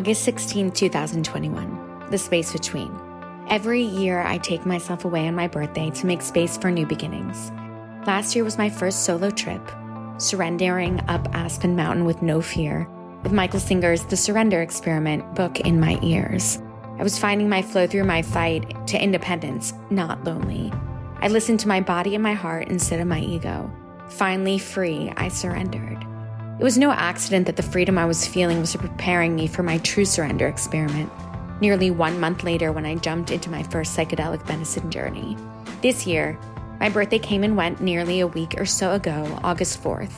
August 16, 2021, the space between. Every year, I take myself away on my birthday to make space for new beginnings. Last year was my first solo trip, surrendering up Aspen Mountain with no fear, with Michael Singer's The Surrender Experiment book in my ears. I was finding my flow through my fight to independence, not lonely. I listened to my body and my heart instead of my ego. Finally free, I surrendered. It was no accident that the freedom I was feeling was preparing me for my true surrender experiment. Nearly one month later, when I jumped into my first psychedelic medicine journey. This year, my birthday came and went nearly a week or so ago, August 4th.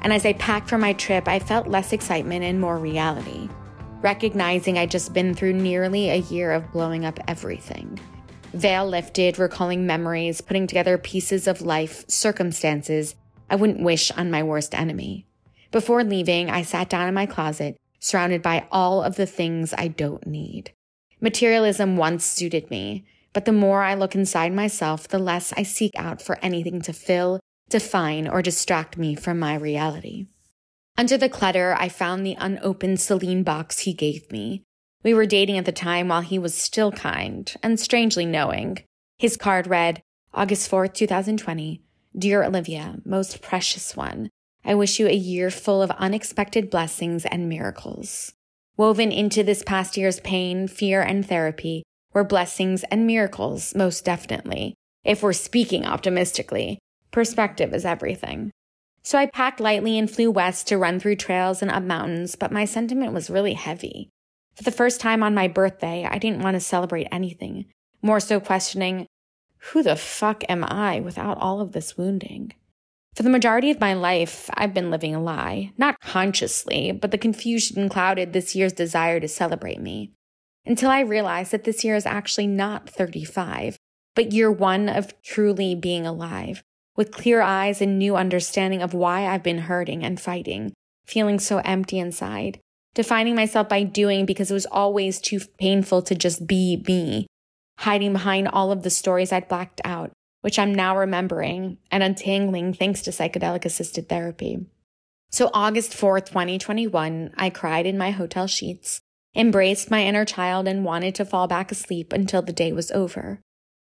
And as I packed for my trip, I felt less excitement and more reality, recognizing I'd just been through nearly a year of blowing up everything. Veil lifted, recalling memories, putting together pieces of life, circumstances I wouldn't wish on my worst enemy. Before leaving, I sat down in my closet, surrounded by all of the things I don't need. Materialism once suited me, but the more I look inside myself, the less I seek out for anything to fill, define, or distract me from my reality. Under the clutter, I found the unopened Celine box he gave me. We were dating at the time while he was still kind and strangely knowing. His card read, August 4th, 2020. Dear Olivia, most precious one, I wish you a year full of unexpected blessings and miracles. Woven into this past year's pain, fear, and therapy were blessings and miracles, most definitely. If we're speaking optimistically, perspective is everything. So I packed lightly and flew west to run through trails and up mountains, but my sentiment was really heavy. For the first time on my birthday, I didn't want to celebrate anything, more so questioning, who the fuck am I without all of this wounding? For the majority of my life, I've been living a lie, not consciously, but the confusion clouded this year's desire to celebrate me. Until I realized that this year is actually not 35, but year one of truly being alive, with clear eyes and new understanding of why I've been hurting and fighting, feeling so empty inside, defining myself by doing because it was always too painful to just be me, hiding behind all of the stories I'd blacked out, which I'm now remembering and untangling thanks to psychedelic assisted therapy. So, August 4th, 2021, I cried in my hotel sheets, embraced my inner child, and wanted to fall back asleep until the day was over.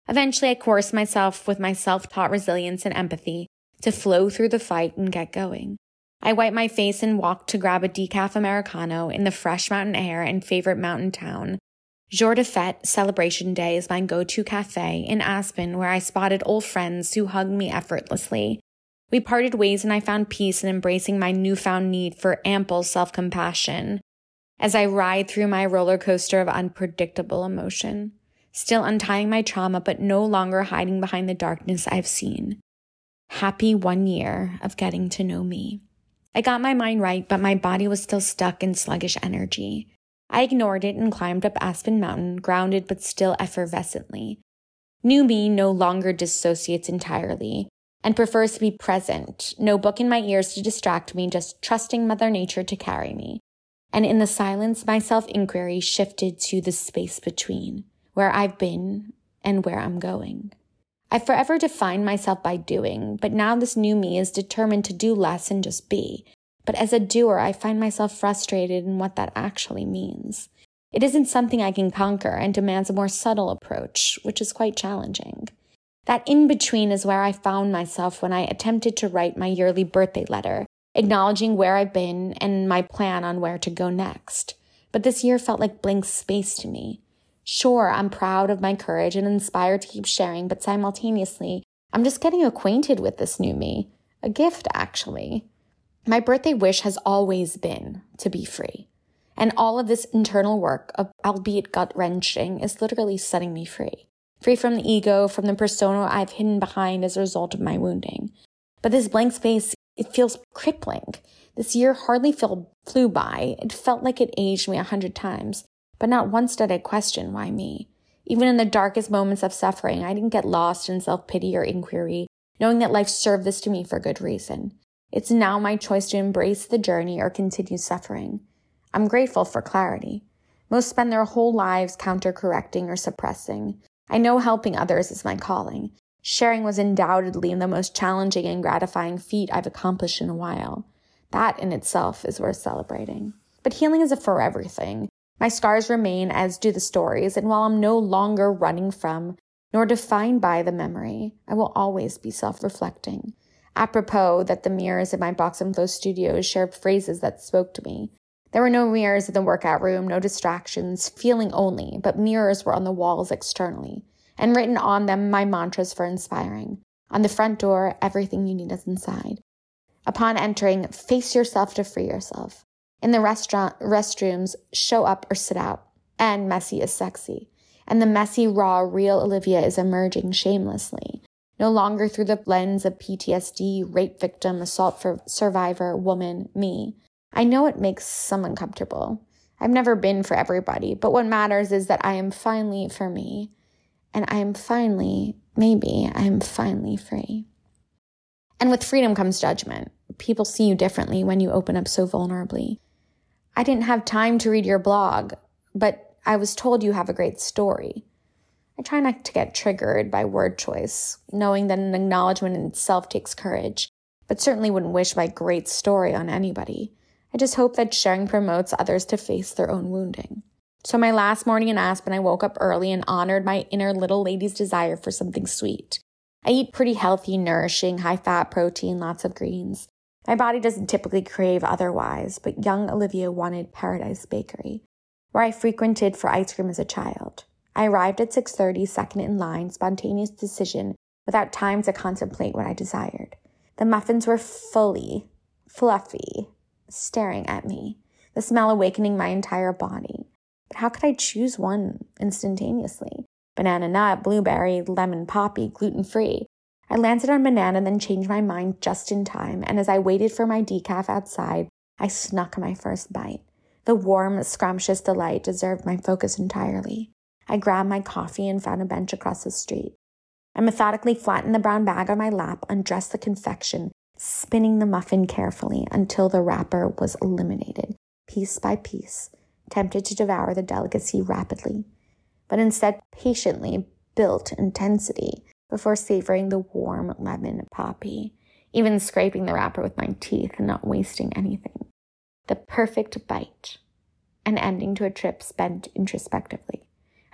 Eventually, I coerced myself with my self taught resilience and empathy to flow through the fight and get going. I wiped my face and walked to grab a decaf Americano in the fresh mountain air and favorite mountain town Jour de Fête Celebration Day is my go-to cafe in Aspen where I spotted old friends who hugged me effortlessly. We parted ways and I found peace in embracing my newfound need for ample self-compassion as I ride through my roller coaster of unpredictable emotion, still untying my trauma but no longer hiding behind the darkness I've seen. Happy one year of getting to know me. I got my mind right, but my body was still stuck in sluggish energy. I ignored it and climbed up Aspen Mountain, grounded but still effervescently. New me no longer dissociates entirely and prefers to be present, no book in my ears to distract me, just trusting Mother Nature to carry me. And in the silence, my self inquiry shifted to the space between where I've been and where I'm going. I forever defined myself by doing, but now this new me is determined to do less and just be, but as a doer, I find myself frustrated in what that actually means. It isn't something I can conquer and demands a more subtle approach, which is quite challenging. That in between is where I found myself when I attempted to write my yearly birthday letter, acknowledging where I've been and my plan on where to go next. But this year felt like blank space to me. Sure, I'm proud of my courage and inspired to keep sharing, but simultaneously, I'm just getting acquainted with this new me. A gift, actually. My birthday wish has always been to be free. And all of this internal work, albeit gut wrenching, is literally setting me free. Free from the ego, from the persona I've hidden behind as a result of my wounding. But this blank space, it feels crippling. This year hardly flew by. It felt like it aged me a hundred times. But not once did I question why me. Even in the darkest moments of suffering, I didn't get lost in self pity or inquiry, knowing that life served this to me for good reason. It's now my choice to embrace the journey or continue suffering. I'm grateful for clarity. Most spend their whole lives counter correcting or suppressing. I know helping others is my calling. Sharing was undoubtedly the most challenging and gratifying feat I've accomplished in a while. That in itself is worth celebrating. But healing is a forever thing. My scars remain, as do the stories, and while I'm no longer running from nor defined by the memory, I will always be self reflecting. Apropos that the mirrors in my Box and Flow studios shared phrases that spoke to me. There were no mirrors in the workout room, no distractions, feeling only, but mirrors were on the walls externally, and written on them my mantras for inspiring. On the front door, everything you need is inside. Upon entering, face yourself to free yourself. In the restaurant restrooms, show up or sit out. And messy is sexy. And the messy, raw, real Olivia is emerging shamelessly, no longer through the lens of PTSD, rape victim, assault survivor, woman, me. I know it makes some uncomfortable. I've never been for everybody, but what matters is that I am finally for me. And I am finally, maybe, I am finally free. And with freedom comes judgment. People see you differently when you open up so vulnerably. I didn't have time to read your blog, but I was told you have a great story. I try not to get triggered by word choice, knowing that an acknowledgement in itself takes courage, but certainly wouldn't wish my great story on anybody. I just hope that sharing promotes others to face their own wounding. So, my last morning in Aspen, I woke up early and honored my inner little lady's desire for something sweet. I eat pretty healthy, nourishing, high fat protein, lots of greens. My body doesn't typically crave otherwise, but young Olivia wanted Paradise Bakery, where I frequented for ice cream as a child. I arrived at 6:30, second in line, spontaneous decision, without time to contemplate what I desired. The muffins were fully fluffy, staring at me, the smell awakening my entire body. But how could I choose one instantaneously? Banana nut, blueberry, lemon poppy, gluten free. I landed on banana, then changed my mind just in time, and as I waited for my decaf outside, I snuck my first bite. The warm, scrumptious delight deserved my focus entirely. I grabbed my coffee and found a bench across the street. I methodically flattened the brown bag on my lap, undressed the confection, spinning the muffin carefully until the wrapper was eliminated, piece by piece, tempted to devour the delicacy rapidly, but instead patiently built intensity before savoring the warm lemon poppy, even scraping the wrapper with my teeth and not wasting anything. The perfect bite, an ending to a trip spent introspectively.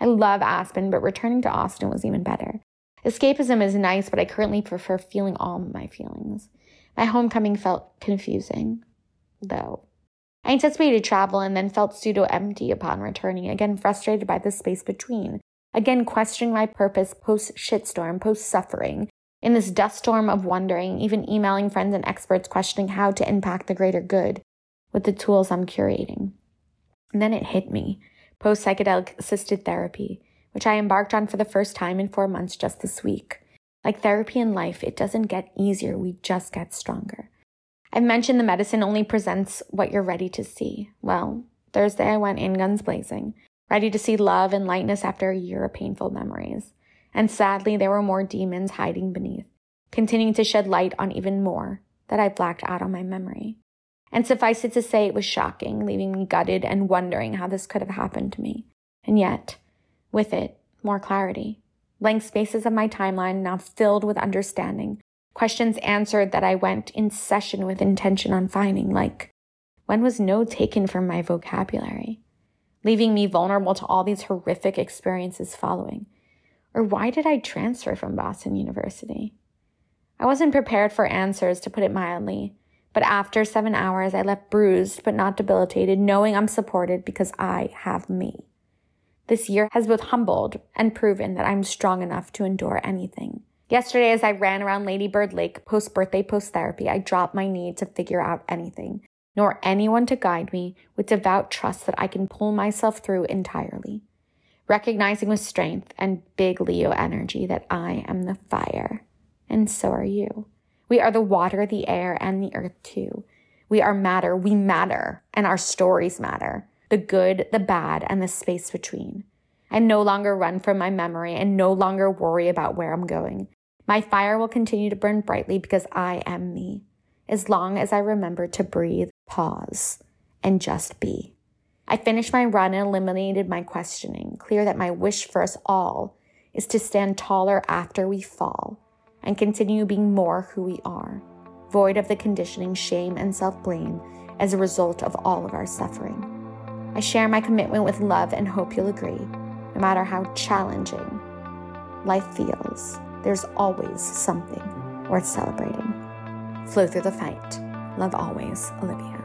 I love Aspen, but returning to Austin was even better. Escapism is nice, but I currently prefer feeling all my feelings. My homecoming felt confusing, though. I anticipated travel and then felt pseudo empty upon returning, again frustrated by the space between, again questioning my purpose post shitstorm, post suffering. In this dust storm of wondering, even emailing friends and experts questioning how to impact the greater good with the tools I'm curating. And then it hit me post psychedelic assisted therapy, which I embarked on for the first time in four months just this week. Like therapy in life, it doesn't get easier, we just get stronger. I've mentioned the medicine only presents what you're ready to see. Well, Thursday I went in guns blazing, ready to see love and lightness after a year of painful memories. And sadly, there were more demons hiding beneath, continuing to shed light on even more that I blacked out on my memory. And suffice it to say, it was shocking, leaving me gutted and wondering how this could have happened to me. And yet, with it, more clarity. Blank spaces of my timeline now filled with understanding. Questions answered that I went in session with intention on finding, like, when was no taken from my vocabulary? Leaving me vulnerable to all these horrific experiences following. Or why did I transfer from Boston University? I wasn't prepared for answers, to put it mildly. But after seven hours, I left bruised but not debilitated, knowing I'm supported because I have me. This year has both humbled and proven that I'm strong enough to endure anything. Yesterday, as I ran around Lady Bird Lake post birthday, post therapy, I dropped my need to figure out anything, nor anyone to guide me with devout trust that I can pull myself through entirely. Recognizing with strength and big Leo energy that I am the fire, and so are you. We are the water, the air, and the earth too. We are matter. We matter, and our stories matter the good, the bad, and the space between. I no longer run from my memory and no longer worry about where I'm going. My fire will continue to burn brightly because I am me, as long as I remember to breathe, pause, and just be. I finished my run and eliminated my questioning, clear that my wish for us all is to stand taller after we fall and continue being more who we are, void of the conditioning, shame, and self blame as a result of all of our suffering. I share my commitment with love and hope you'll agree. No matter how challenging life feels, there's always something worth celebrating. Flow through the fight. Love always, Olivia.